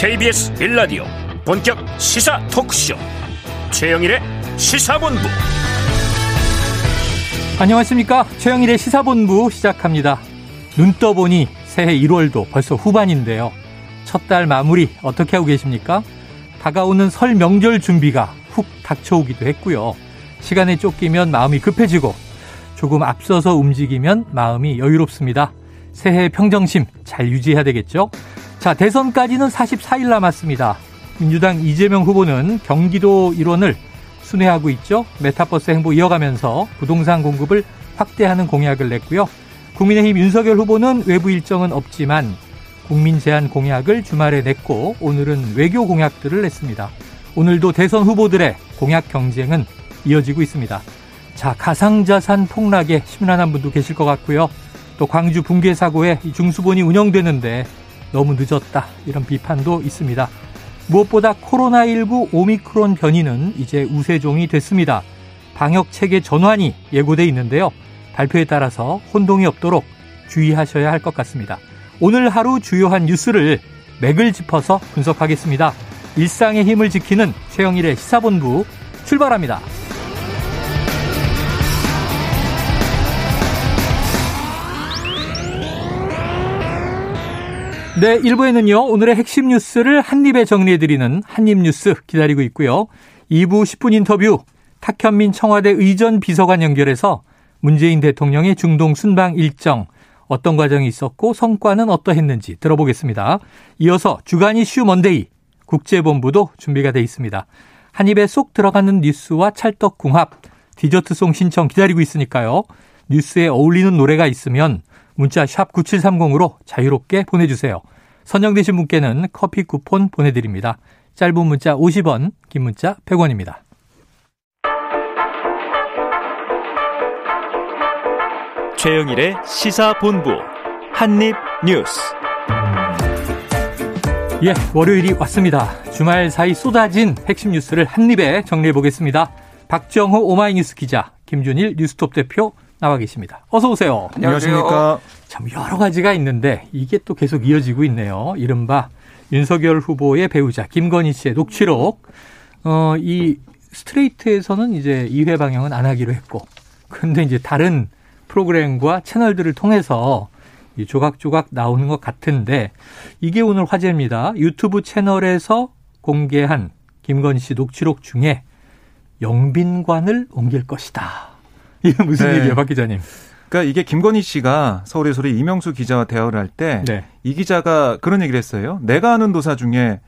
KBS 빌라디오 본격 시사 토크쇼. 최영일의 시사본부. 안녕하십니까? 최영일의 시사본부 시작합니다. 눈 떠보니 새해 1월도 벌써 후반인데요. 첫 달 마무리 어떻게 하고 계십니까? 다가오는 설 명절 준비가 훅 닥쳐오기도 했고요. 시간에 쫓기면 마음이 급해지고 조금 앞서서 움직이면 마음이 여유롭습니다. 새해 평정심 잘 유지해야 되겠죠 자, 대선까지는 44일 남았습니다. 민주당 이재명 후보는 경기도 일원을 순회하고 있죠. 메타버스 행보 이어가면서 부동산 공급을 확대하는 공약을 냈고요. 국민의힘 윤석열 후보는 외부 일정은 없지만 국민 제한 공약을 주말에 냈고 오늘은 외교 공약들을 냈습니다. 오늘도 대선 후보들의 공약 경쟁은 이어지고 있습니다. 자, 가상자산 폭락에 심란한 분도 계실 것 같고요. 또 광주 붕괴 사고에 중수본이 운영되는데 너무 늦었다. 이런 비판도 있습니다. 무엇보다 코로나19 오미크론 변이는 이제 우세종이 됐습니다. 방역 체계 전환이 예고돼 있는데요. 발표에 따라서 혼동이 없도록 주의하셔야 할 것 같습니다. 오늘 하루 주요한 뉴스를 맥을 짚어서 분석하겠습니다. 일상의 힘을 지키는 최영일의 시사본부 출발합니다. 네, 1부에는요, 오늘의 핵심 뉴스를 한입에 정리해드리는 한입뉴스 기다리고 있고요. 2부 10분 인터뷰, 탁현민 청와대 의전 비서관 연결해서 문재인 대통령의 중동 순방 일정, 어떤 과정이 있었고 성과는 어떠했는지 들어보겠습니다. 이어서 주간 이슈 먼데이, 국제본부도 준비가 돼 있습니다. 한 입에 쏙 들어가는 뉴스와 찰떡궁합, 디저트송 신청 기다리고 있으니까요. 뉴스에 어울리는 노래가 있으면 문자 샵 9730으로 자유롭게 보내주세요. 선정되신 분께는 커피 쿠폰 보내드립니다. 짧은 문자 50원, 긴 문자 100원입니다. 최영일의 시사본부 한입뉴스 예, 월요일이 왔습니다. 주말 사이 쏟아진 핵심 뉴스를 한입에 정리해 보겠습니다. 박정호 오마이뉴스 기자, 김준일 뉴스톱 대표 나와 계십니다. 어서 오세요. 안녕하십니까. 참 여러 가지가 있는데 이게 또 계속 이어지고 있네요. 이른바 윤석열 후보의 배우자 김건희 씨의 녹취록. 어, 이 스트레이트에서는 이제 2회 방영은 안 하기로 했고. 근데 이제 다른 프로그램과 채널들을 통해서 이 조각조각 나오는 것 같은데 이게 오늘 화제입니다. 유튜브 채널에서 공개한 김건희 씨 녹취록 중에 영빈관을 옮길 것이다. 이게 무슨 네. 얘기예요, 박 기자님? 그러니까 이게 김건희 씨가 서울의 소리 이명수 기자와 대화를 할 때이 네. 기자가 그런 얘기를 했어요. 내가 아는 도사 중에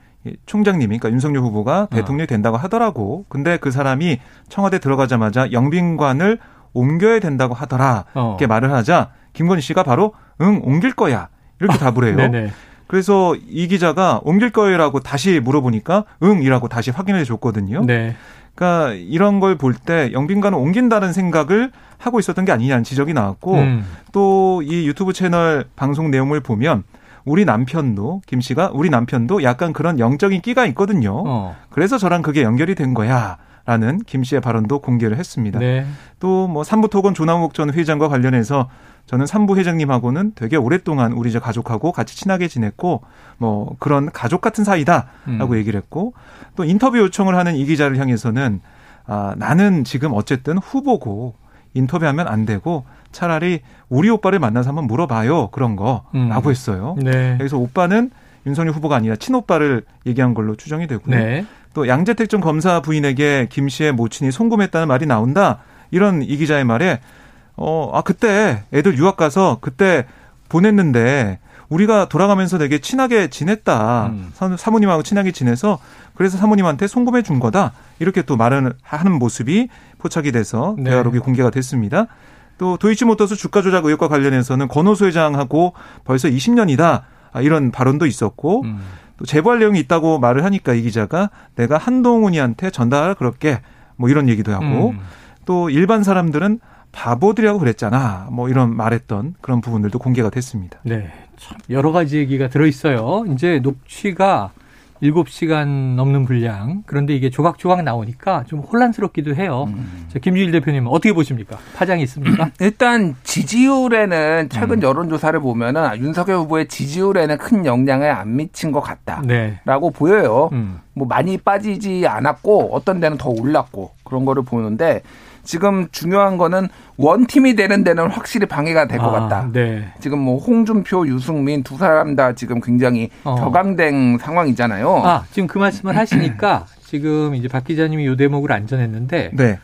총장님이 그러니까 윤석열 후보가 어. 대통령이 된다고 하더라고. 근데 그 사람이 청와대 들어가자마자 영빈관을 옮겨야 된다고 하더라. 어. 이렇게 말을 하자 김건희 씨가 바로 응 옮길 거야 이렇게 아, 답을 해요. 네네. 그래서 이 기자가 옮길 거예요라고 다시 물어보니까 응이라고 다시 확인해 줬거든요. 네. 그러니까 이런 걸 볼 때 영빈관을 옮긴다는 생각을 하고 있었던 게 아니냐는 지적이 나왔고 음. 또이 유튜브 채널 방송 내용을 보면 우리 남편도 김 씨가 우리 남편도 약간 그런 영적인 끼가 있거든요. 어. 그래서 저랑 그게 연결이 된 거야. 라는 김 씨의 발언도 공개를 했습니다. 네. 또뭐 삼부토건 조남욱 전 회장과 관련해서 저는 삼부 회장님하고는 되게 오랫동안 우리 저 가족하고 같이 친하게 지냈고 뭐 그런 가족 같은 사이다라고 음. 얘기를 했고 또 인터뷰 요청을 하는 이 기자를 향해서는 아 나는 지금 어쨌든 후보고 인터뷰하면 안 되고 차라리 우리 오빠를 만나서 한번 물어봐요 그런 거라고 음. 했어요. 네. 그래서 오빠는 윤석열 후보가 아니라 친오빠를 얘기한 걸로 추정이 되고요. 네. 또 양재택 전 검사 부인에게 김 씨의 모친이 송금했다는 말이 나온다. 이런 이 기자의 말에 어, 아, 그때 애들 유학 가서 그때 보냈는데 우리가 돌아가면서 되게 친하게 지냈다. 음. 사모님하고 친하게 지내서 그래서 사모님한테 송금해 준 거다. 이렇게 또 말을 하는 모습이 포착이 돼서 네. 대화록이 공개가 됐습니다. 또 도이치모터스 주가 조작 의혹과 관련해서는 권호수 회장하고 벌써 20년이다. 아, 이런 발언도 있었고 음. 또 제보할 내용이 있다고 말을 하니까 이 기자가 내가 한동훈이한테 전달을 그렇게 뭐 이런 얘기도 하고 음. 또 일반 사람들은 바보들이라고 그랬잖아. 뭐 이런 말했던 그런 부분들도 공개가 됐습니다. 네. 참 여러 가지 얘기가 들어 있어요. 이제 녹취가 7시간 넘는 분량. 그런데 이게 조각조각 나오니까 좀 혼란스럽기도 해요. 음. 자, 김주일 대표님 어떻게 보십니까? 파장이 있습니까? 일단 지지율에는 최근 음. 여론조사를 보면은 윤석열 후보의 지지율에는 큰 영향을 안 미친 것 같다라고 네. 보여요. 음. 뭐 많이 빠지지 않았고 어떤 데는 더 올랐고 그런 거를 보는데 지금 중요한 거는 원팀이 되는 데는 확실히 방해가 될것 아, 같다. 네. 지금 뭐 홍준표, 유승민 두 사람 다 지금 굉장히 어. 격앙된 상황이잖아요. 아, 지금 그 말씀을 하시니까 지금 이제 박 기자님이 요 대목을 안 전했는데 네.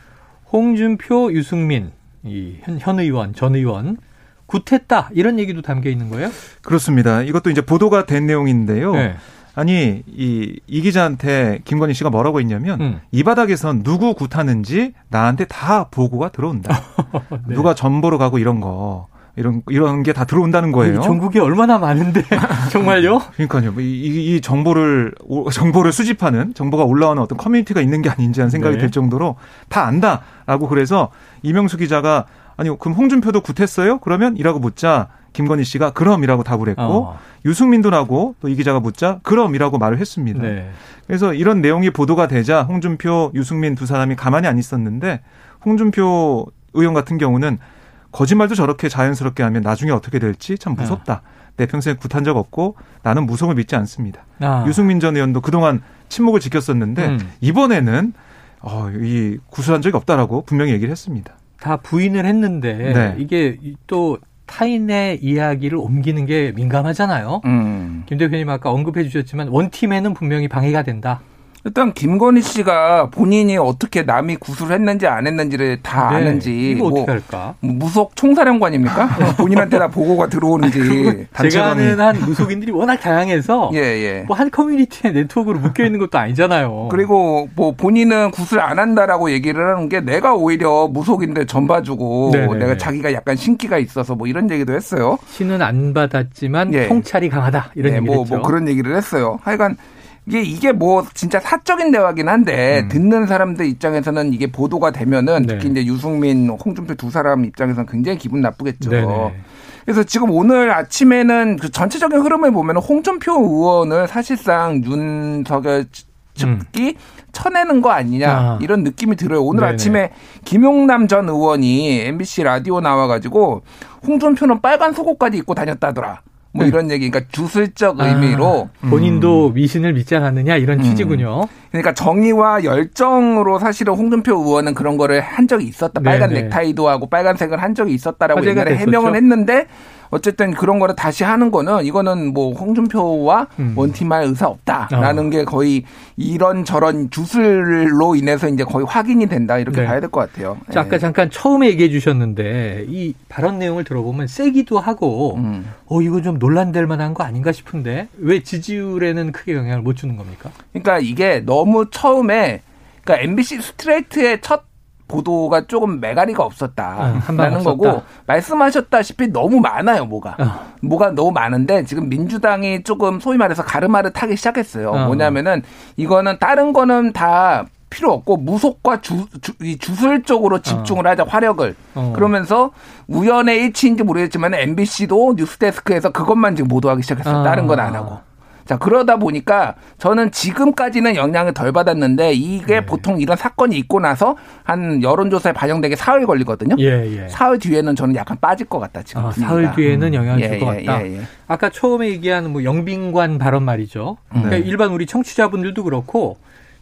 홍준표, 유승민 이 현, 현 의원, 전 의원 굿했다 이런 얘기도 담겨 있는 거예요? 그렇습니다. 이것도 이제 보도가 된 내용인데요. 네. 아니 이, 이 기자한테 김건희 씨가 뭐라고 했냐면 음. 이 바닥에선 누구 굿하는지 나한테 다 보고가 들어온다. 네. 누가 전보로 가고 이런 거 이런 이런 게 다 들어온다는 거예요. 전국에 얼마나 많은데 정말요? 그러니까요. 이, 이, 정보를 정보를 수집하는 정보가 올라오는 어떤 커뮤니티가 있는 게 아닌지 하는 생각이 네. 들 정도로 다 안다라고 그래서 이명수 기자가 아니 그럼 홍준표도 굿했어요? 그러면 이라고 묻자 김건희 씨가 그럼이라고 답을 했고 어. 유승민도 라고 또 이 기자가 묻자 그럼이라고 말을 했습니다. 네. 그래서 이런 내용이 보도가 되자 홍준표, 유승민 두 사람이 가만히 안 있었는데 홍준표 의원 같은 경우는 거짓말도 저렇게 자연스럽게 하면 나중에 어떻게 될지 참 무섭다. 어. 내 평생에 굿한 적 없고 나는 무속을 믿지 않습니다. 아. 유승민 전 의원도 그동안 침묵을 지켰었는데 음. 이번에는 어, 이 구술한 적이 없다라고 분명히 얘기를 했습니다. 다 부인을 했는데 네. 이게 또 타인의 이야기를 옮기는 게 민감하잖아요. 음. 김 대표님 아까 언급해 주셨지만 원팀에는 분명히 방해가 된다. 일단 김건희 씨가 본인이 어떻게 남이 구술을 했는지 안 했는지를 다 네, 아는지 이거 어떻게 뭐 할까? 무속 총사령관입니까? 본인한테 다 보고가 들어오는지 제가 아는 한 무속인들이 워낙 다양해서 예, 예. 뭐 한 커뮤니티의 네트워크로 묶여 있는 것도 아니잖아요. 그리고 뭐 본인은 구술 안 한다라고 얘기를 하는 게 내가 오히려 무속인들 전 봐주고 네네. 네, 내가 네. 자기가 약간 신기가 있어서 뭐 이런 얘기도 했어요. 신은 안 받았지만 예. 통찰이 강하다 이런 네, 얘기를 뭐, 했죠. 뭐 그런 얘기를 했어요. 하여간 이게 이게 뭐 진짜 사적인 대화긴 한데 음. 듣는 사람들 입장에서는 이게 보도가 되면은 네. 특히 이제 유승민, 홍준표 두 사람 입장에서는 굉장히 기분 나쁘겠죠. 네네. 그래서 지금 오늘 아침에는 그 전체적인 흐름을 보면 홍준표 의원을 사실상 윤석열 측이 음. 쳐내는 거 아니냐 아. 이런 느낌이 들어요. 오늘 네네. 아침에 김용남 전 의원이 MBC 라디오 나와가지고 홍준표는 빨간 속옷까지 입고 다녔다더라. 뭐 네. 이런 얘기, 그러니까 주술적 아, 의미로 본인도 음. 미신을 믿지 않았느냐 이런 음. 취지군요. 그러니까 정의와 열정으로 사실은 홍준표 의원은 그런 거를 한 적이 있었다. 빨간 네네. 넥타이도 하고 빨간색을 한 적이 있었다라고 옛날에 됐었죠. 해명을 했는데 어쨌든 그런 거를 다시 하는 거는 이거는 뭐 홍준표와 음. 원팀할 의사 없다라는 어. 게 거의 이런 저런 주술로 인해서 이제 거의 확인이 된다 이렇게 네. 봐야 될 것 같아요. 자, 아까 네. 잠깐 처음에 얘기해 주셨는데 이 발언 내용을 들어보면 세기도 하고 음. 어 이거 좀 논란될 만한 거 아닌가 싶은데 왜 지지율에는 크게 영향을 못 주는 겁니까? 그러니까 이게 너무 처음에 그러니까 MBC 스트레이트의 첫 보도가 조금 매가리가 없었다라는 어, 거고 말씀하셨다시피 너무 많아요 뭐가 어. 뭐가 너무 많은데 지금 민주당이 조금 소위 말해서 가르마를 타기 시작했어요 어. 뭐냐면은 이거는 다른 거는 다 필요 없고 무속과 주, 주, 이 주술 쪽으로 집중을 어. 하자 화력을 어. 그러면서 우연의 일치인지 모르겠지만 MBC도 뉴스데스크에서 그것만 지금 보도하기 시작했어요. 다른 건 안 하고. 자, 그러다 보니까 저는 지금까지는 영향을 덜 받았는데 이게 네. 보통 이런 사건이 있고 나서 한 여론조사에 반영되게 사흘 걸리거든요. 예, 예. 사흘 뒤에는 저는 약간 빠질 것 같다, 지금. 아, 사흘 뒤에는 영향을 음. 줄것 예, 같다. 예, 예, 아까 처음에 얘기한 뭐 영빈관 발언 말이죠. 음. 그러니까 일반 우리 청취자분들도 그렇고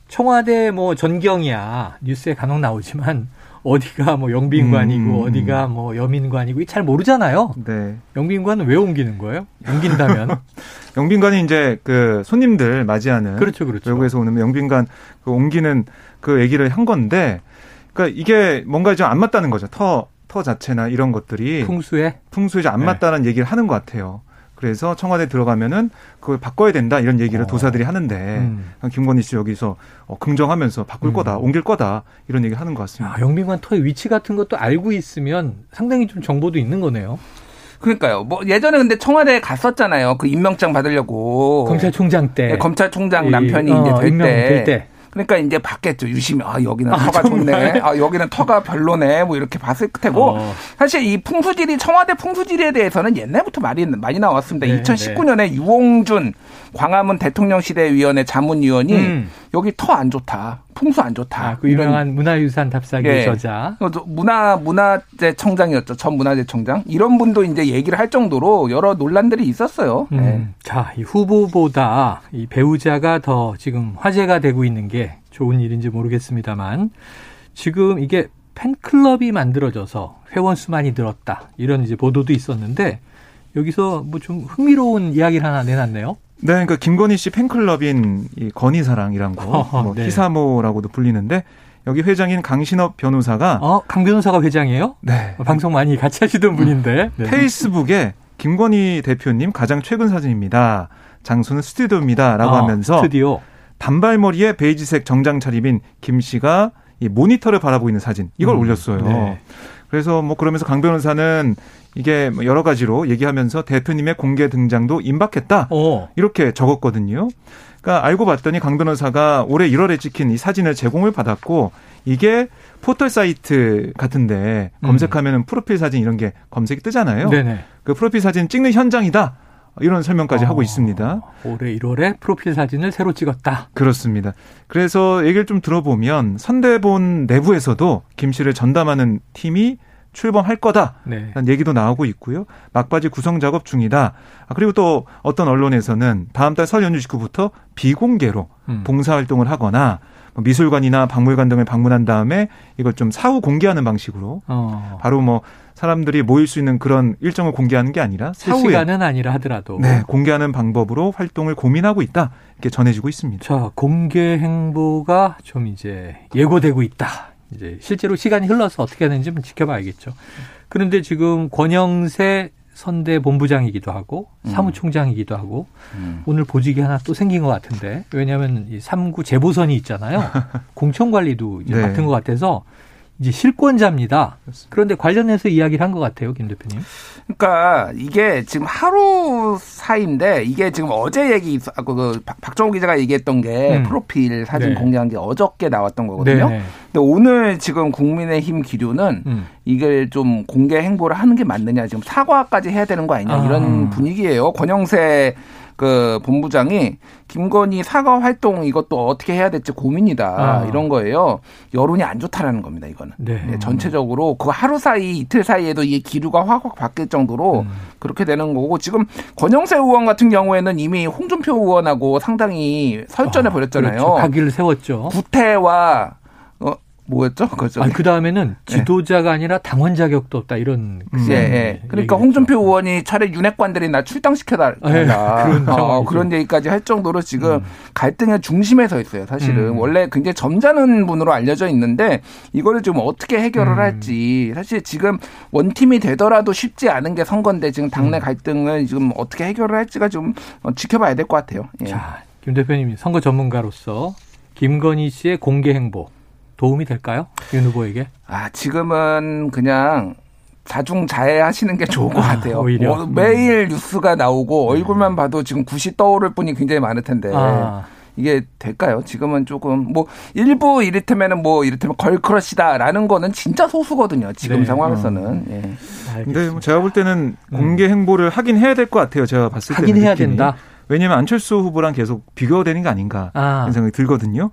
청와대 뭐 전경이야 뉴스에 간혹 나오지만 어디가 뭐 영빈관이고 음. 어디가 뭐 여민관이고 잘 모르잖아요. 네. 영빈관은 왜 옮기는 거예요? 옮긴다면 영빈관이 이제 그 손님들 맞이하는 그렇죠, 그렇죠. 외국에서 오는 영빈관 그 옮기는 그 얘기를 한 건데 그러니까 이게 뭔가 좀 안 맞다는 거죠. 터, 터 자체나 이런 것들이 풍수에 풍수에 좀안 맞다는 네. 얘기를 하는 것 같아요. 그래서 청와대 들어가면은 그걸 바꿔야 된다 이런 얘기를 어. 도사들이 하는데 음. 김건희 씨 여기서 어, 긍정하면서 바꿀 음. 거다 옮길 거다 이런 얘기 하는 것 같습니다. 아, 영빈관 터의 위치 같은 것도 알고 있으면 상당히 좀 정보도 있는 거네요. 그러니까요. 뭐 예전에 근데 청와대에 갔었잖아요. 그 임명장 받으려고. 검찰총장 때. 네, 검찰총장 남편이 이, 어, 이제 될 때. 그러니까 이제 봤겠죠. 유심히 아 여기는 아, 터가 좋네. 아 여기는 터가 별로네. 뭐 이렇게 봤을 테고 어. 사실 이 풍수지리 청와대 풍수지리에 대해서는 옛날부터 많이 많이 나왔습니다. 네, 2019년에 네. 유홍준 광화문 대통령 시대 위원회 자문위원이 음. 여기 터 안 좋다. 풍수 안 좋다. 아, 그 유명한 이런. 문화유산 답사기 예. 저자. 문화 문화재 청장이었죠. 전 문화재 청장. 이런 분도 이제 얘기를 할 정도로 여러 논란들이 있었어요. 음. 네. 자, 이 후보보다 이 배우자가 더 지금 화제가 되고 있는 게 좋은 일인지 모르겠습니다만 지금 이게 팬클럽이 만들어져서 회원 수만이 늘었다. 이런 이제 보도도 있었는데 여기서 뭐 좀 흥미로운 이야기를 하나 내놨네요. 네, 그러니까 김건희 씨 팬클럽인 이 건희사랑이란 거, 어허, 뭐 네. 희사모라고도 불리는데 여기 회장인 강신업 변호사가 어, 강 변호사가 회장이에요? 네. 방송 많이 같이 하시던 분인데. 네. 페이스북에 김건희 대표님 가장 최근 사진입니다. 장소는 스튜디오입니다라고 어, 하면서 스튜디오. 단발머리에 베이지색 정장 차림인 김 씨가 이 모니터를 바라보고 있는 사진 이걸 음, 올렸어요. 네. 그래서 뭐 그러면서 강 변호사는 이게 뭐 여러 가지로 얘기하면서 대표님의 공개 등장도 임박했다. 어. 이렇게 적었거든요. 그러니까 알고 봤더니 강 변호사가 올해 1월에 찍힌 이 사진을 제공을 받았고 이게 포털 사이트 같은데 검색하면은 음. 프로필 사진 이런 게 검색이 뜨잖아요. 네네. 그 프로필 사진 찍는 현장이다. 이런 설명까지 어, 하고 있습니다. 올해 1월에 프로필 사진을 새로 찍었다. 그렇습니다. 그래서 얘기를 좀 들어보면 선대본 내부에서도 김 씨를 전담하는 팀이 출범할 거다. 네. 라는 얘기도 나오고 있고요. 막바지 구성 작업 중이다. 아, 그리고 또 어떤 언론에서는 다음 달 설 연휴 직후부터 비공개로 음. 봉사활동을 하거나 뭐 미술관이나 박물관 등을 방문한 다음에 이걸 좀 사후 공개하는 방식으로 어. 바로 뭐 사람들이 모일 수 있는 그런 일정을 공개하는 게 아니라 실시간은 아니라 하더라도 네, 공개하는 방법으로 활동을 고민하고 있다 이렇게 전해지고 있습니다. 자, 공개 행보가 좀 이제 예고되고 있다. 이제 실제로 시간이 흘러서 어떻게 하는지 좀 지켜봐야겠죠. 그런데 지금 권영세 선대 본부장이기도 하고 음. 사무총장이기도 하고 음. 오늘 보직이 하나 또 생긴 것 같은데 왜냐하면 이 3구 재보선이 있잖아요. 공천 관리도 이제 네. 맡은 것 같아서 이제 실권자입니다. 그런데 관련해서 이야기를 한 것 같아요, 김 대표님. 그러니까 이게 지금 하루 사이인데 이게 지금 어제 얘기 그, 그 박정호 기자가 얘기했던 게 음. 프로필 사진 네. 공개한 게 어저께 나왔던 거거든요. 네. 근데 오늘 지금 국민의힘 기류는 음. 이걸 좀 공개 행보를 하는 게 맞느냐 지금 사과까지 해야 되는 거 아니냐 이런 아. 분위기예요. 권영세 그 본부장이 김건희 사과 활동 이것도 어떻게 해야 될지 고민이다 아. 이런 거예요. 여론이 안 좋다라는 겁니다. 이거는 네. 네, 전체적으로 그 하루 사이 이틀 사이에도 이 기류가 확확 바뀔 정도로 음. 그렇게 되는 거고 지금 권영세 의원 같은 경우에는 이미 홍준표 의원하고 상당히 설전해 아, 버렸잖아요. 그렇죠. 가기를 세웠죠. 구태와 뭐였죠? 그죠? 아, 그 다음에는 네. 지도자가 네. 아니라 당원 자격도 없다 이런. 음. 예, 예. 그러니까 홍준표 의원이 차례 윤핵관들이 나 출당시켜달라. 아, 예. 그런, 어, 그런 얘기까지 할 정도로 지금 음. 갈등의 중심에 서 있어요. 사실은 음. 원래 굉장히 점잖은 분으로 알려져 있는데 이거를 좀 어떻게 해결을 음. 할지 사실 지금 원팀이 되더라도 쉽지 않은 게 선거인데 지금 당내 음. 갈등을 지금 어떻게 해결을 할지가 좀 어, 지켜봐야 될 것 같아요. 예. 자, 김 대표님 선거 전문가로서 김건희 씨의 공개 행보 도움이 될까요? 윤 후보에게? 아, 지금은 그냥 자중자애 하시는 게 좋을 것 아, 같아요. 오히려. 뭐, 매일 뉴스가 나오고 얼굴만 봐도 지금 굿이 떠오를 분이 굉장히 많을 텐데. 아. 이게 될까요? 지금은 조금 뭐 일부 이를테면은 뭐 이를테면 걸크러시다라는 거는 진짜 소수거든요. 지금 네. 상황에서는. 음. 예. 근데 뭐 제가 볼 때는 음. 공개 행보를 하긴 해야 될 것 같아요. 제가 봤을 때는 하긴 해야 느낌이. 된다. 왜냐하면 안철수 후보랑 계속 비교되는 게 아닌가 아. 하는 생각이 들거든요.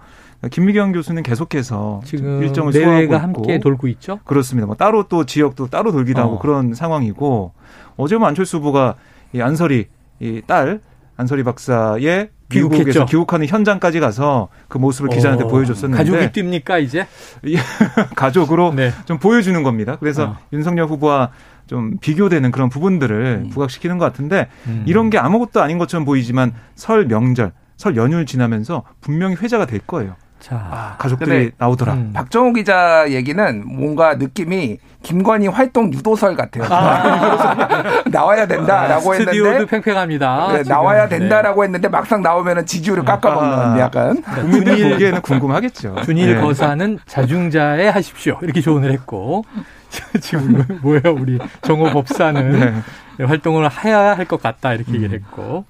김미경 교수는 계속해서 지금 일정을 내외가 함께 돌고 있죠. 그렇습니다. 뭐 따로 또 지역도 따로 돌기도 어. 하고 그런 상황이고 어제 뭐 안철수 후보가 이 안설이 이딸 안설이 박사의 미국에서 귀국하는 현장까지 가서 그 모습을 기자한테 어, 보여줬었는데 가족이 뜁니까 이제 가족으로 네. 좀 보여주는 겁니다. 그래서 어. 윤석열 후보와 좀 비교되는 그런 부분들을 음. 부각시키는 것 같은데 음. 이런 게 아무것도 아닌 것처럼 보이지만 설 명절, 설 연휴를 지나면서 분명히 회자가 될 거예요. 자, 아, 가족들이 나오더라. 음. 박정우 기자 얘기는 뭔가 느낌이 김건희 활동 유도설 같아요. 아. 나와야 된다라고 아, 했는데 스튜디오도 팽팽합니다. 네, 나와야 네. 된다라고 네. 했는데 막상 나오면은 지지율을 깎아먹는 아. 약간. 국민들 보기에는 궁금하겠죠. 준일 네. 거사는 자중자애 하십시오. 이렇게 조언을 했고 지금 뭐예요 우리 정호 법사는 네. 활동을 해야 할 것 같다 이렇게 음. 얘기를 했고.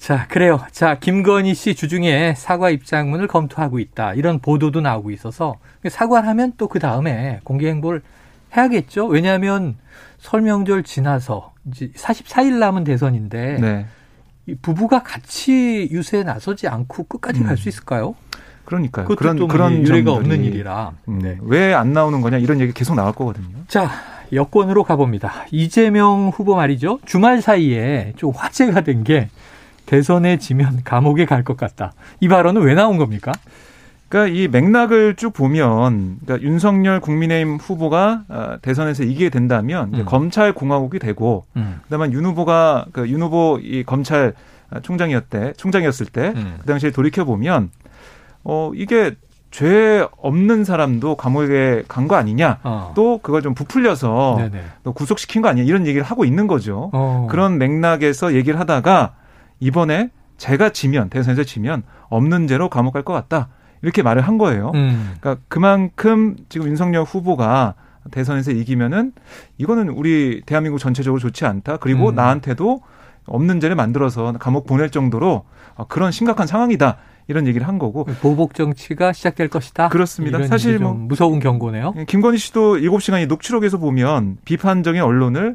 자, 그래요. 자, 김건희 씨 주중에 사과 입장문을 검토하고 있다. 이런 보도도 나오고 있어서 사과를 하면 또 그 다음에 공개 행보를 해야겠죠. 왜냐하면 설명절 지나서 이제 44일 남은 대선인데 네. 부부가 같이 유세에 나서지 않고 끝까지 음. 갈수 있을까요? 그러니까요. 그런 그런 유례가 없는 일이라 음, 네. 왜안 나오는 거냐 이런 얘기 계속 나올 거거든요. 자 여권으로 가봅니다. 이재명 후보 말이죠. 주말 사이에 좀 화제가 된 게 대선에 지면 감옥에 갈 것 같다. 이 발언은 왜 나온 겁니까? 그러니까 이 맥락을 쭉 보면 그러니까 윤석열 국민의힘 후보가 어, 대선에서 이기게 된다면 음. 검찰 공화국이 되고 음. 그다음에 윤 후보가 그윤 후보 이 검찰 총장이었대 총장이었을 때그 음. 당시에 돌이켜 보면 어 이게 죄 없는 사람도 감옥에 간 거 아니냐. 어. 또 그걸 좀 부풀려서. 또 구속시킨 거 아니냐. 이런 얘기를 하고 있는 거죠. 어. 그런 맥락에서 얘기를 하다가 이번에 제가 지면 대선에서 지면 없는 죄로 감옥 갈 것 같다. 이렇게 말을 한 거예요. 음. 그러니까 그만큼 지금 윤석열 후보가 대선에서 이기면은 이거는 우리 대한민국 전체적으로 좋지 않다. 그리고 음. 나한테도 없는 죄를 만들어서 감옥 보낼 정도로 그런 심각한 상황이다. 이런 얘기를 한 거고 보복 정치가 시작될 것이다. 그렇습니다. 사실 뭐 무서운 경고네요. 예, 김건희 씨도 7시간이 녹취록에서 보면 비판적인 언론을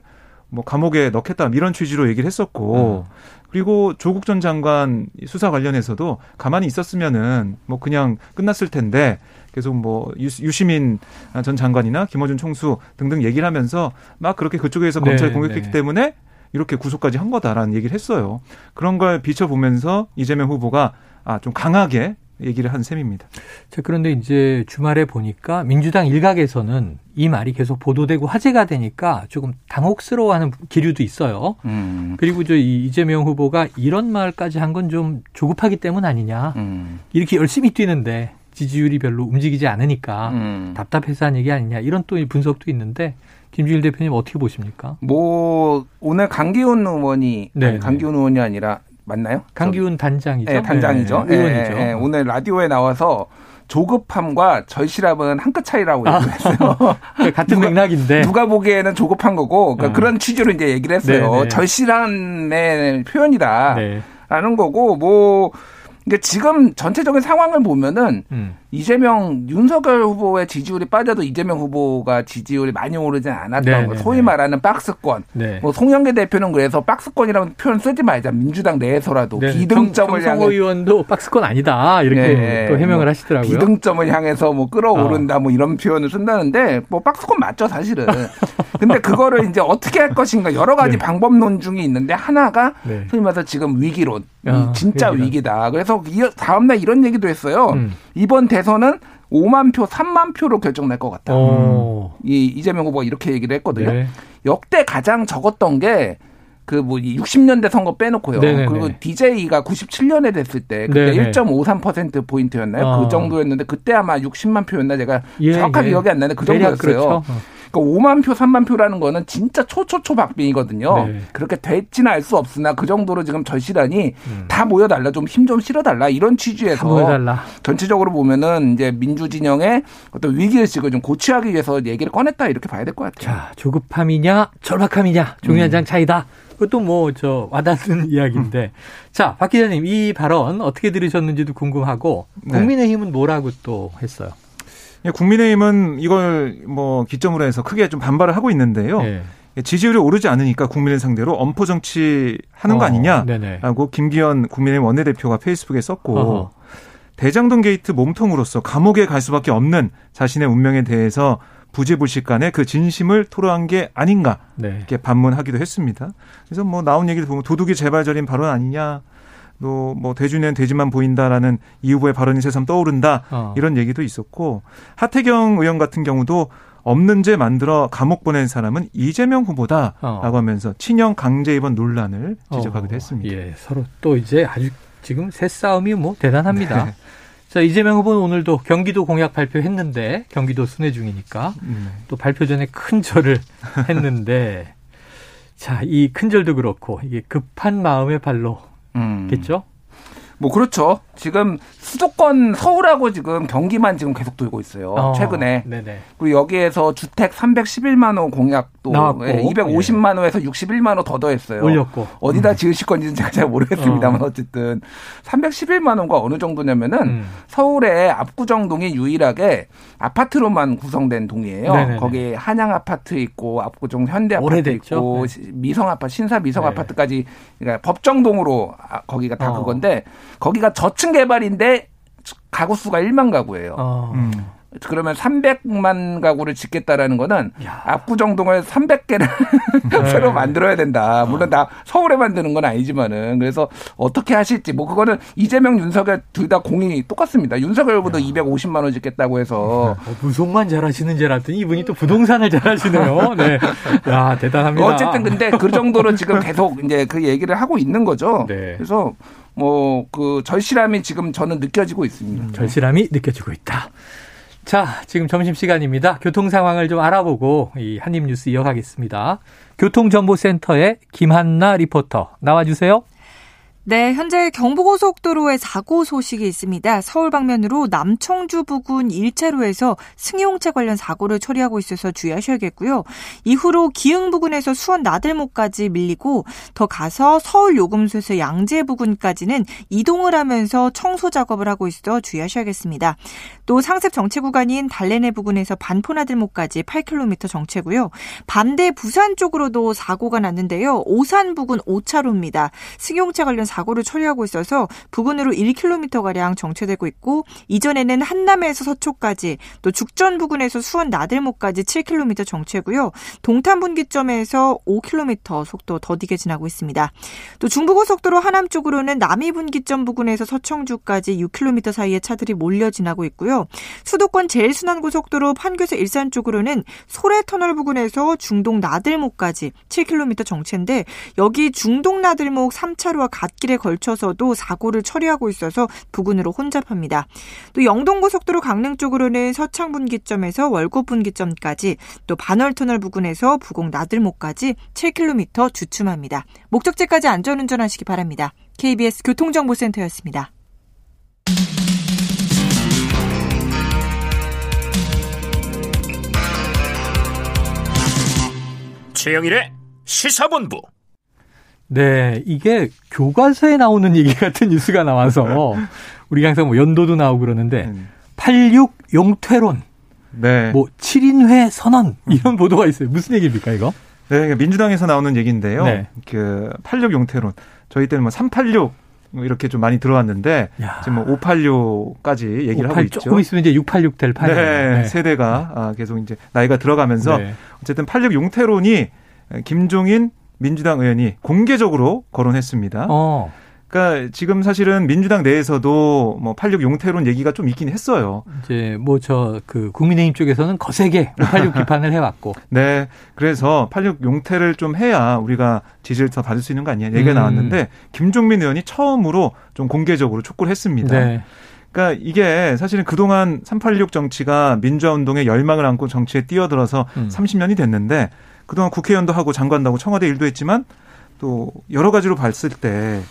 뭐 감옥에 넣겠다 이런 취지로 얘기를 했었고 음. 그리고 조국 전 장관 수사 관련해서도 가만히 있었으면은 뭐 그냥 끝났을 텐데 계속 뭐 유시민 전 장관이나 김어준 총수 등등 얘기를 하면서 막 그렇게 그쪽에서 네, 검찰 공격했기 네. 때문에 이렇게 구속까지 한 거다라는 얘기를 했어요. 그런 걸 비춰보면서 이재명 후보가 아, 좀 강하게 얘기를 한 셈입니다. 자, 그런데 이제 주말에 보니까 민주당 일각에서는 이 말이 계속 보도되고 화제가 되니까 조금 당혹스러워하는 기류도 있어요. 음. 그리고 저 이재명 후보가 이런 말까지 한 건 좀 조급하기 때문 아니냐. 음. 이렇게 열심히 뛰는데 지지율이 별로 움직이지 않으니까 음. 답답해서 한 얘기 아니냐. 이런 또 분석도 있는데 김주일 대표님 어떻게 보십니까? 뭐 오늘 강기훈 의원이 네, 네. 강기훈 의원이 아니라 맞나요? 강기훈 단장이죠. 네, 단장이죠. 네, 의원이죠. 네, 오늘 라디오에 나와서 조급함과 절실함은 한 끗 차이라고 아. 얘기했어요. 네, 같은 누가, 맥락인데 누가 보기에는 조급한 거고 그러니까 어. 그런 취지로 이제 얘기를 했어요. 네네. 절실함의 표현이다라는 네. 거고 뭐 그러니까 지금 전체적인 상황을 보면은 음. 이재명 윤석열 후보의 지지율이 빠져도 이재명 후보가 지지율이 많이 오르진 않았던 네, 거. 네, 소위 네. 말하는 박스권. 네. 뭐 송영계 대표는 그래서 박스권이라는 표현 쓰지 말자. 민주당 내에서라도 네. 비등점을 정, 향해 의원도 박스권 아니다 이렇게 네. 또 해명을 뭐 하시더라고요. 비등점을 향해서 뭐 끌어오른다 어. 뭐 이런 표현을 쓴다는데 뭐 박스권 맞죠 사실은. 근데 그거를 이제 어떻게 할 것인가 여러 가지 방법론 중에 있는데 하나가 소위 말해서 지금 위기론. 어, 진짜 위기론. 위기다. 그래서 다음날 이런 얘기도 했어요. 음. 이번 대선은 5만 표, 3만 표로 결정날 것 같다. 오. 이 이재명 후보가 이렇게 얘기를 했거든요. 네. 역대 가장 적었던 게 그뭐 60년대 선거 빼놓고요. 네네네. 그리고 DJ가 97년에 됐을 때 그때 1.53% 포인트였나요? 어. 그 정도였는데 그때 아마 60만 표였나 제가 예, 정확하게 예. 기억이 안 나는데 그 정도였어요. 그렇죠. 그러니까 5만 표, 3만 표라는 거는 진짜 초초초 박빙이거든요. 네. 그렇게 됐지는 알 수 없으나 그 정도로 지금 절실하니 음. 다 모여달라, 좀힘좀 실어달라 이런 취지에서 모여달라. 전체적으로 보면은 이제 민주 진영의 어떤 위기 의식을 좀 고취하기 위해서 얘기를 꺼냈다 이렇게 봐야 될 것 같아요. 자, 조급함이냐, 절박함이냐, 종이 한장 음. 차이다. 그것도 뭐 저 와닿는 이야기인데. 음. 자, 박 기자님 이 발언 어떻게 들으셨는지도 궁금하고 네. 국민의힘은 뭐라고 또 했어요? 예, 국민의힘은 이걸 뭐 기점으로 해서 크게 좀 반발을 하고 있는데요. 네. 지지율이 오르지 않으니까 국민을 상대로 엄포 정치 하는 거 어, 아니냐라고 김기현 국민의힘 원내대표가 페이스북에 썼고 어허. 대장동 게이트 몸통으로서 감옥에 갈 수밖에 없는 자신의 운명에 대해서 부재불식간에 그 진심을 토로한 게 아닌가 네. 이렇게 반문하기도 했습니다. 그래서 뭐 나온 얘기를 보면 도둑이 재발절인 발언 아니냐 또뭐 대준에는 돼지만 보인다라는 이 후보의 발언이 새삼 떠오른다 어. 이런 얘기도 있었고 하태경 의원 같은 경우도 없는 죄 만들어 감옥 보낸 사람은 이재명 후보다라고 어. 하면서 친형 강제 입원 논란을 지적하기도 어. 했습니다. 예, 서로 또 이제 아주 지금 새 싸움이 뭐 대단합니다. 네. 자, 이재명 후보는 오늘도 경기도 공약 발표했는데 경기도 순회 중이니까 음. 또 발표 전에 큰 절을 했는데 자, 이 큰 절도 그렇고 이게 급한 마음의 발로 음. 겠죠? 뭐 그렇죠. 지금 수도권 서울하고 지금 경기만 지금 계속 돌고 있어요. 어, 최근에. 네네. 그리고 여기에서 주택 311만 호 공약도 나왔고, 예, 250만 호에서 61만 호 더 더했어요. 올렸고. 어디다 음. 지으실 건지는 제가 잘 모르겠습니다만 어. 쨌든 311만 호가 어느 정도냐면은 음. 서울의 압구정동이 유일하게 아파트로만 구성된 동이에요. 네네네. 거기 한양 아파트 있고 압구정 현대 아파트 오래됐죠? 있고 네. 미성 아파트 신사 미성 네. 아파트까지 그러니까 법정동으로 아, 거기가 다 어. 그건데 거기가 저층 개발인데 가구 수가 1만 가구예요. 어. 음. 그러면 300만 가구를 짓겠다라는 거는 야. 압구정동을 300개를 네. 새로 만들어야 된다. 물론 다 서울에 만드는 건 아니지만은 그래서 어떻게 하실지 뭐 그거는 이재명 윤석열 둘 다 공이 똑같습니다. 윤석열보다 야. 250만 원 짓겠다고 해서 어, 무속만 잘하시는 줄 알았더니 이분이 또 부동산을 잘하시네요. 네. 야 대단합니다. 어쨌든 근데 그 정도로 지금 계속 이제 그 얘기를 하고 있는 거죠. 네. 그래서 뭐 그 절실함이 지금 저는 느껴지고 있습니다. 음, 절실함이 느껴지고 있다. 자, 지금 점심시간입니다. 교통 상황을 좀 알아보고 이 한입뉴스 이어가겠습니다. 교통정보센터의 김한나 리포터 나와주세요. 네, 현재 경부고속도로에 사고 소식이 있습니다. 서울 방면으로 남청주 부근 1차로에서 승용차 관련 사고를 처리하고 있어서 주의하셔야겠고요. 이후로 기흥 부근에서 수원 나들목까지 밀리고 더 가서 서울 요금소에서 양재 부근까지는 이동을 하면서 청소 작업을 하고 있어 주의하셔야겠습니다. 또 상습 정체 구간인 달래내 부근에서 반포나들목까지 8km 정체고요. 반대 부산 쪽으로도 사고가 났는데요. 오산 부근 5차로입니다. 승용차 관련 사고를 처리하고 있어서 부근으로 1km가량 정체되고 있고 이전에는 한남에서 서초까지 또 죽전 부근에서 수원 나들목까지 7km 정체고요. 동탄 분기점에서 5km 속도 더디게 지나고 있습니다. 또 중부고속도로 하남 쪽으로는 남이 분기점 부근에서 서청주까지 6km 사이에 차들이 몰려 지나고 있고요. 수도권 제일 순환고속도로 판교에서 일산 쪽으로는 소래터널 부근에서 중동 나들목까지 7km 정체인데 여기 중동 나들목 3차로와 같게 길에 걸쳐서도 사고를 처리하고 있어서 부근으로 혼잡합니다. 또 영동고속도로 강릉 쪽으로는 서창 분기점에서 월곡 분기점까지 또 반월터널 부근에서 부곡 나들목까지 7km 주춤합니다. 목적지까지 안전운전하시기 바랍니다. KBS 교통정보센터였습니다. 최영일의 시사본부 네, 이게 교과서에 나오는 얘기 같은 뉴스가 나와서 우리가 항상 뭐 연도도 나오고 그러는데 86 용퇴론, 네. 뭐 7인회 선언 이런 보도가 있어요. 무슨 얘기입니까 이거? 네, 그러니까 민주당에서 나오는 얘기인데요. 네. 그86 용퇴론, 저희 때는 뭐386 이렇게 좀 많이 들어왔는데 야. 지금 뭐 586까지 얘기를 58, 하고 있죠. 조금 있으면 이제 686 될 판이에요. 네, 네, 세대가 아, 계속 이제 나이가 들어가면서 네. 어쨌든 86 용퇴론이 김종인 민주당 의원이 공개적으로 거론했습니다. 어. 그러니까 지금 사실은 민주당 내에서도 뭐 86 용태론 얘기가 좀 있긴 했어요. 이제 뭐 저 그 국민의힘 쪽에서는 거세게 86 비판을 해왔고. 네. 그래서 86 용태를 좀 해야 우리가 지지를 더 받을 수 있는 거 아니냐 얘기가 음. 나왔는데 김종민 의원이 처음으로 좀 공개적으로 촉구를 했습니다. 네. 그러니까 이게 사실은 그동안 386 정치가 민주화 운동에 열망을 안고 정치에 뛰어들어서 음. 30년이 됐는데 그동안 국회의원도 하고 장관도 하고 청와대 일도 했지만 또 여러 가지로 봤을 때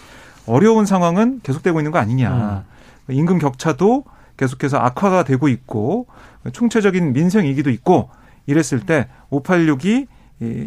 어려운 상황은 계속되고 있는 거 아니냐. 음. 임금 격차도 계속해서 악화가 되고 있고 총체적인 민생 위기도 있고 이랬을 때 586이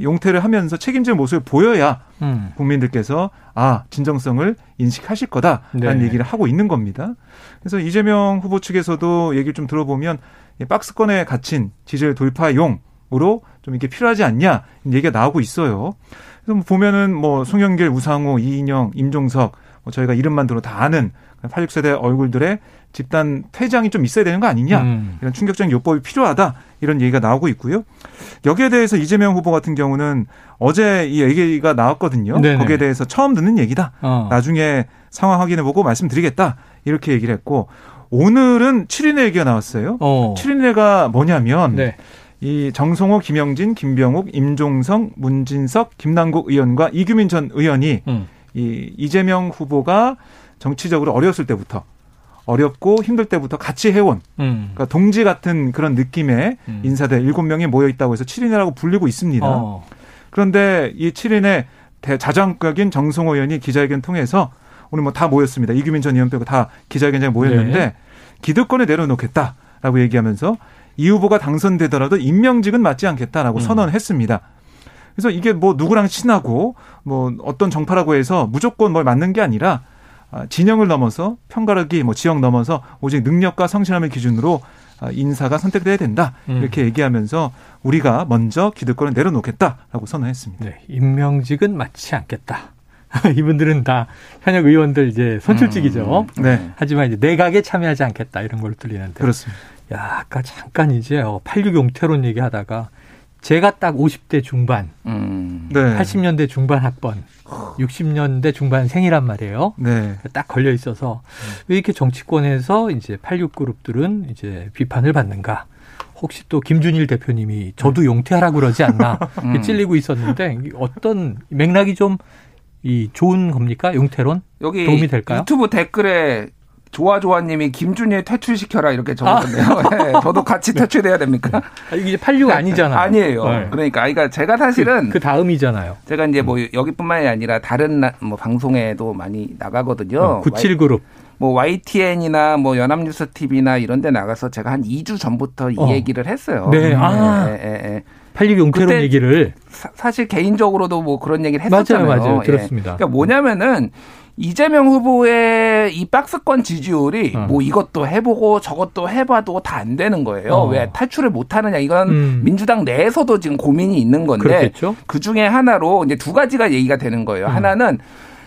용태를 하면서 책임질 모습을 보여야 음. 국민들께서 아 진정성을 인식하실 거다라는 네. 얘기를 하고 있는 겁니다. 그래서 이재명 후보 측에서도 얘기를 좀 들어보면 박스권에 갇힌 지지율 돌파용 으로 좀 이게 필요하지 않냐 얘기가 나오고 있어요. 그래서 뭐 보면은 뭐 송영길, 우상호, 이인영, 임종석 뭐 저희가 이름만 들어 다 아는 86세대 얼굴들의 집단 퇴장이 좀 있어야 되는 거 아니냐 음. 이런 충격적인 요법이 필요하다 이런 얘기가 나오고 있고요. 여기에 대해서 이재명 후보 같은 경우는 어제 이 얘기가 나왔거든요. 네네. 거기에 대해서 처음 듣는 얘기다. 어. 나중에 상황 확인해보고 말씀드리겠다 이렇게 얘기를 했고 오늘은 7인의 얘기가 나왔어요. 어. 7인회가 뭐냐면 네. 이 정성호, 김영진, 김병욱, 임종성, 문진석, 김남국 의원과 이규민 전 의원이 음. 이 이재명 후보가 정치적으로 어려웠을 때부터 어렵고 힘들 때부터 같이 해온 음. 그러니까 동지 같은 그런 느낌의 음. 인사들 일곱 명이 모여 있다고 해서 7인이라고 불리고 있습니다. 어. 그런데 이 7인의 자장격인 정성호 의원이 기자회견 통해서 오늘 뭐 다 모였습니다. 이규민 전 의원 빼고 다 기자회견장에 모였는데 네. 기득권에 내려놓겠다라고 얘기하면서 이 후보가 당선되더라도 임명직은 맞지 않겠다라고 음. 선언했습니다. 그래서 이게 뭐 누구랑 친하고 뭐 어떤 정파라고 해서 무조건 뭘 맞는 게 아니라 아, 진영을 넘어서 편가르기 뭐 지역 넘어서 오직 능력과 성실함을 기준으로 아, 인사가 선택돼야 된다 음. 이렇게 얘기하면서 우리가 먼저 기득권을 내려놓겠다라고 선언했습니다. 네, 임명직은 맞지 않겠다. 이분들은 다 현역 의원들 이제 선출직이죠. 음. 네. 하지만 이제 내각에 참여하지 않겠다 이런 걸로 들리는데. 그렇습니다. 야, 아까 잠깐 이제 86 용태론 얘기하다가 제가 딱 50대 중반, 음. 네. 80년대 중반 학번, 60년대 중반 생이란 말이에요. 네. 딱 걸려 있어서 왜 이렇게 정치권에서 이제 86 그룹들은 이제 비판을 받는가? 혹시 또 김준일 대표님이 저도 용퇴하라 그러지 않나 음. 찔리고 있었는데 어떤 맥락이 좀 이 좋은 겁니까 용태론 여기 도움이 될까요? 유튜브 댓글에 좋아 좋아님이 김준일 퇴출시켜라 이렇게 적었는데요. 아. 네, 저도 같이 퇴출해야 됩니까? 아, 이게 86 아니잖아요. 아니에요. 네. 그러니까, 그러니까 제가 사실은 그, 그, 다음이잖아요. 제가 이제 뭐 여기뿐만이 아니라 다른 나, 뭐 방송에도 많이 나가거든요. 97 그룹. 뭐 YTN이나 뭐 연합뉴스 TV나 이런 데 나가서 제가 한 2주 전부터 이 어. 얘기를 했어요. 네. 아. 네, 네, 네. 86 용태론 얘기를 사, 실 개인적으로도 뭐 그런 얘기를 했었잖아요. 맞아요, 맞아요. 들었습니다. 예. 그러니까 뭐냐면은 이재명 후보의 이 박스권 지지율이 어. 뭐 이것도 해보고 저것도 해봐도 다 안 되는 거예요. 어. 왜 탈출을 못 하느냐. 이건 음. 민주당 내에서도 지금 고민이 있는 건데 그 중에 하나로 이제 두 가지가 얘기가 되는 거예요. 음. 하나는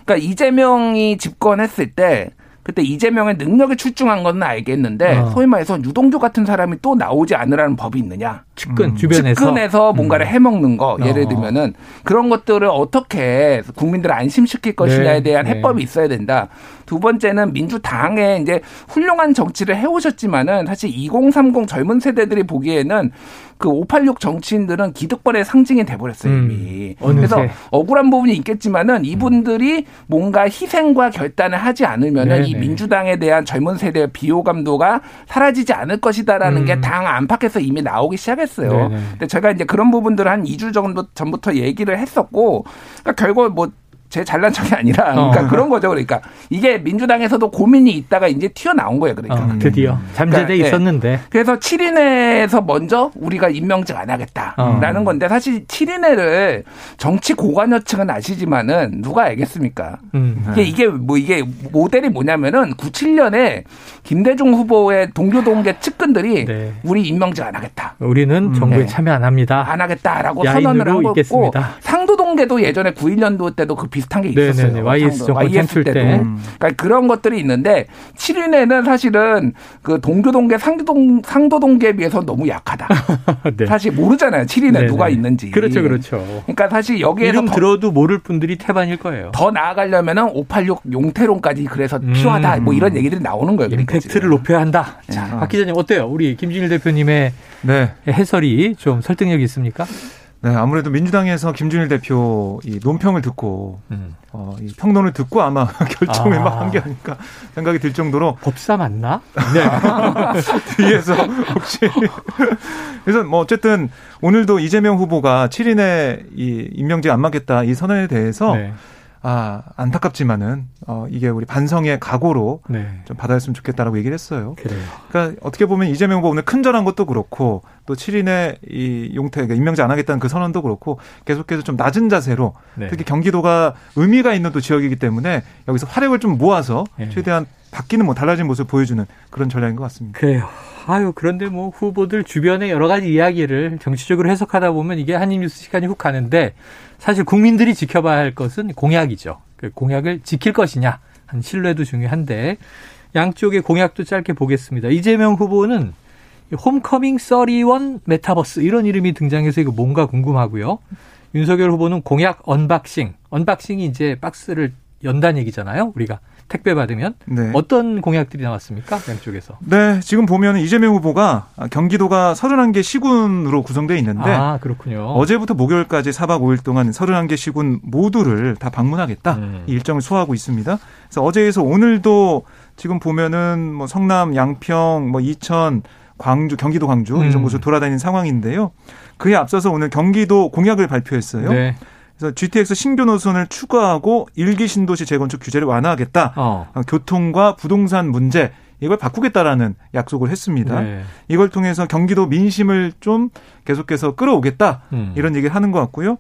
그러니까 이재명이 집권했을 때 그때 이재명의 능력이 출중한 건 알겠는데 어. 소위 말해서 유동규 같은 사람이 또 나오지 않으라는 법이 있느냐. 측근 음. 주변에서 측근에서 뭔가를 음. 해먹는 거 예를 어. 들면은 그런 것들을 어떻게 국민들을 안심시킬 것이냐에 네. 대한 네. 해법이 있어야 된다. 두 번째는 민주당에 이제 훌륭한 정치를 해오셨지만은 사실 2030 젊은 세대들이 보기에는 그 586 정치인들은 기득권의 상징이 돼버렸어요 이미. 음, 그래서 억울한 부분이 있겠지만은 이분들이 뭔가 희생과 결단을 하지 않으면은 네네. 이 민주당에 대한 젊은 세대의 비호감도가 사라지지 않을 것이다라는 음. 게당 안팎에서 이미 나오기 시작했어요. 네네. 근데 제가 이제 그런 부분들을 한 2주 정도 전부터 얘기를 했었고 그러니까 결국 뭐 제 잘난 척이 아니라 그러니까 어. 그런 거죠. 그러니까 이게 민주당에서도 고민이 있다가 이제 튀어나온 거예요. 그러니까 어, 드디어 잠재돼 그러니까, 예. 있었는데 네. 그래서 7인회에서 먼저 우리가 임명직 안 하겠다라는 어. 건데 사실 7인회를 정치 고관여층은 아시지만은 누가 알겠습니까? 음. 이게 이게 뭐 이게 모델이 뭐냐면은 97년에 김대중 후보의 동료 동계 측근들이 네. 우리 임명직 안 하겠다. 우리는 음. 정부에 네. 참여 안 합니다. 안 하겠다라고 선언을 하고 있고 상도동계도 예전에 91년도 때도 그 비슷한 게 있었어요. 네네네. YS 정권 YS 때도. 때. 그러니까 그런 것들이 있는데 7인에는 사실은 그 동교동계 상도동 상도동계에 비해서 너무 약하다. 네. 사실 모르잖아요. 7인에 누가 있는지. 그렇죠, 그렇죠. 그러니까 사실 여기에서 이름 들어도 모를 분들이 태반일 거예요. 더 나아가려면은 586 용태론까지 그래서 음. 필요하다. 뭐 이런 얘기들이 나오는 거예요. 그러니까 임팩트를 높여야 한다. 자, 박 기자님 어때요? 우리 김진일 대표님의 네. 해설이 좀 설득력이 있습니까? 네, 아무래도 민주당에서 김준일 대표 이 논평을 듣고 음. 어, 이 평론을 듣고 아마 결정을 아. 막한 게 아닐까 생각이 들 정도로 법사 맞나? 네. 뒤에서 혹시 그래서 뭐 어쨌든 오늘도 이재명 후보가 7인의 이 임명직 안 맞겠다 이 선언에 대해서 네. 아, 안타깝지만은, 어, 이게 우리 반성의 각오로 네. 좀 받아줬으면 좋겠다라고 얘기를 했어요. 그래요. 그러니까 어떻게 보면 이재명 후보 오늘 큰절한 것도 그렇고 또 7인의 이 용태, 그러니까 임명제 안 하겠다는 그 선언도 그렇고 계속해서 좀 낮은 자세로 네. 특히 경기도가 의미가 있는 또 지역이기 때문에 여기서 화력을 좀 모아서 네. 최대한 바뀌는 뭐 달라진 모습을 보여주는 그런 전략인 것 같습니다. 그래요. 아유, 그런데 뭐 후보들 주변에 여러 가지 이야기를 정치적으로 해석하다 보면 이게 한입뉴스 시간이 훅 가는데 사실 국민들이 지켜봐야 할 것은 공약이죠. 그 공약을 지킬 것이냐. 한 신뢰도 중요한데 양쪽의 공약도 짧게 보겠습니다. 이재명 후보는 homecoming 31 매타버스 이런 이름이 등장해서 이거 뭔가 궁금하고요. 윤석열 후보는 공약 unboxing. unboxing이 이제 박스를 연단 얘기잖아요. 우리가 택배 받으면 네. 어떤 공약들이 나왔습니까? 양쪽에서. 네, 지금 보면 이재명 후보가 경기도가 31개 시군으로 구성되어 있는데 아, 그렇군요. 어제부터 목요일까지 4박 5일 동안 31개 시군 모두를 다 방문하겠다. 음. 이 일정을 소화하고 있습니다. 그래서 어제에서 오늘도 지금 보면은 뭐 성남, 양평, 뭐 이천, 광주, 경기도 광주 음. 이런 곳을 돌아다니는 상황인데요. 그에 앞서서 오늘 경기도 공약을 발표했어요. 네. 그래서 GTX 신규 노선을 추가하고 일기 신도시 재건축 규제를 완화하겠다. 어. 어. 교통과 부동산 문제 이걸 바꾸겠다라는 약속을 했습니다. 네. 이걸 통해서 경기도 민심을 좀 계속해서 끌어오겠다 음. 이런 얘기를 하는 것 같고요.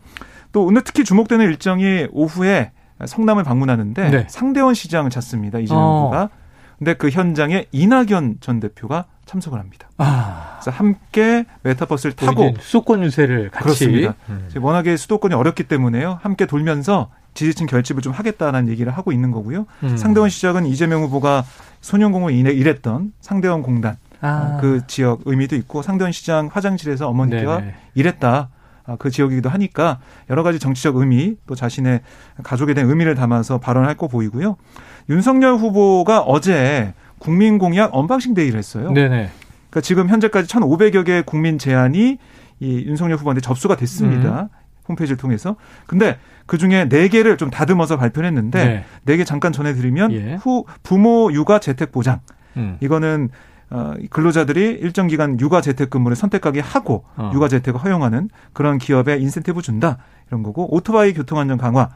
또 오늘 특히 주목되는 일정이 오후에 성남을 방문하는데 네. 상대원 시장을 찾습니다. 이재명 어. 후보가. 근데 그 현장에 이낙연 전 대표가 참석을 합니다. 아. 그래서 함께 메타버스를 타고 수도권 유세를 같이 그렇습니다. 음. 워낙에 수도권이 어렵기 때문에요. 함께 돌면서 지지층 결집을 좀 하겠다는 얘기를 하고 있는 거고요. 음. 상대원 시작은 이재명 후보가 소년공을 일했던 상대원 공단 아. 그 지역 의미도 있고 상대원 시장 화장실에서 어머니가 네네. 일했다. 아, 그 지역이기도 하니까 여러 가지 정치적 의미 또 자신의 가족에 대한 의미를 담아서 발언할 거 보이고요. 윤석열 후보가 어제 국민 공약 unboxing day를 했어요. 네네. 그러니까 지금 현재까지 1,500여 개 국민 제안이 이 윤석열 후보한테 접수가 됐습니다. 음. 홈페이지를 통해서. 근데 그 중에 네 개를 좀 다듬어서 발표를 했는데 네개 잠깐 전해드리면 예. 후 부모 육아 재택 보장. 음. 이거는 어, 근로자들이 일정 기간 육아 재택 근무를 선택하게 하고 어. 육아 재택을 허용하는 그런 기업에 인센티브 준다 이런 거고 오토바이 교통 안전 강화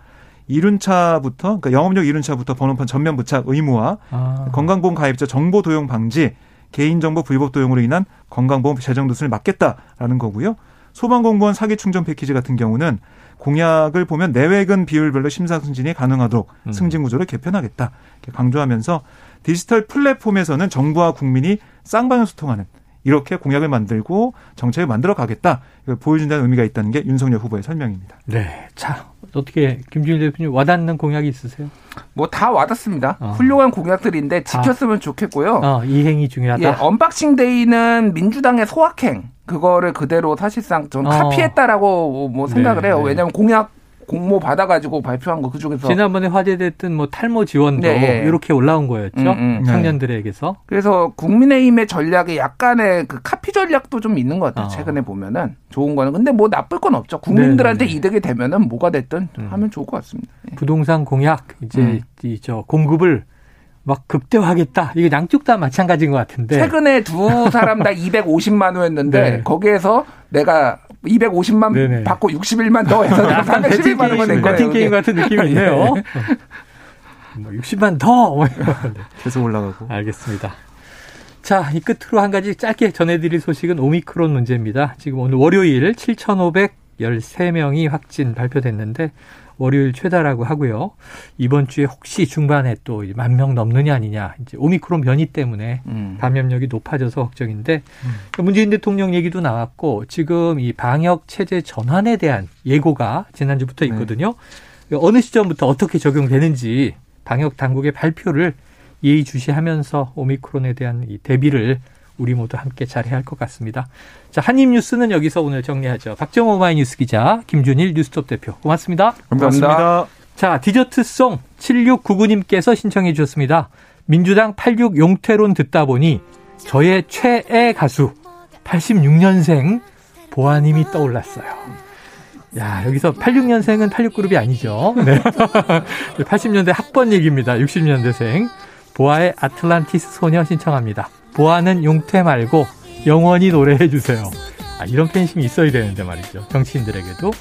이륜차부터 그러니까 영업용 이륜차부터 번호판 전면 부착 의무화, 아. 건강보험 가입자 정보 도용 방지, 개인정보 불법 도용으로 인한 건강보험 재정 누수를 막겠다라는 거고요. 소방공무원 사기 충전 패키지 같은 경우는 공약을 보면 내외근 비율별로 심사 승진이 가능하도록 음. 승진 구조를 개편하겠다 이렇게 강조하면서 디지털 플랫폼에서는 정부와 국민이 쌍방향 소통하는 이렇게 공약을 만들고 정책을 만들어 가겠다. 이걸 보여준다는 의미가 있다는 게 윤석열 후보의 설명입니다. 네. 자, 어떻게 김준일 대표님 와닿는 공약이 있으세요? 뭐 다 와닿습니다. 어. 훌륭한 공약들인데 지켰으면 아. 좋겠고요. 어, 이행이 중요하다. 예, unboxing day는 민주당의 소확행 그거를 그대로 사실상 전 어. 카피했다라고 뭐 생각을 네, 해요. 네. 왜냐하면 공약 공모 받아가지고 발표한 거 그중에서 지난번에 화제됐던 뭐 탈모 지원도 네. 이렇게 올라온 거였죠 음, 음. 네. 청년들에게서 그래서 국민의힘의 전략에 약간의 그 카피 전략도 좀 있는 것 같아요 어. 최근에 보면은 좋은 거는 근데 뭐 나쁠 건 없죠 국민들한테 네네. 이득이 되면은 뭐가 됐든 음. 하면 좋을 것 같습니다 네. 부동산 공약 이제 음. 이저 공급을 막 극대화하겠다. 이게 양쪽 다 마찬가지인 것 같은데. 최근에 두 사람 다 250만 호였는데 네. 거기에서 내가 250만 네네. 받고 61만 더 해서 311만 원낸 거예요. 같은 게임 같은 느낌이 네. 있네요. 뭐 60만 더 계속 올라가고. 알겠습니다. 자, 이 끝으로 한 가지 짧게 전해드릴 소식은 오미크론 문제입니다. 지금 오늘 월요일 7,513명이 확진 발표됐는데 월요일 최다라고 하고요. 이번 주에 혹시 중반에 또 만 명 넘느냐 아니냐 이제 오미크론 변이 때문에 음. 감염력이 높아져서 걱정인데 음. 문재인 대통령 얘기도 나왔고 지금 이 방역 체제 전환에 대한 예고가 지난주부터 네. 있거든요. 네. 어느 시점부터 어떻게 적용되는지 방역 당국의 발표를 예의주시하면서 오미크론에 대한 이 대비를 우리 모두 함께 잘해야 할 것 같습니다. 자, 한입 뉴스는 여기서 오늘 정리하죠. 박정호 마이뉴스 기자, 김준일 뉴스톱 대표. 고맙습니다. 감사합니다. 자, 디저트송 7699님께서 신청해 주셨습니다. 민주당 86 용태론 듣다 보니 저의 최애 가수 86년생 보아님이 떠올랐어요. 야, 여기서 86년생은 86그룹이 아니죠. 네. 80년대 학번 얘기입니다. 60년대생. 보아의 아틀란티스 소녀 신청합니다. 보아는 용태 말고 영원히 노래해 주세요. 아, 이런 팬심이 있어야 되는데 말이죠. 정치인들에게도.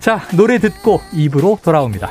자, 노래 듣고 입으로 돌아옵니다.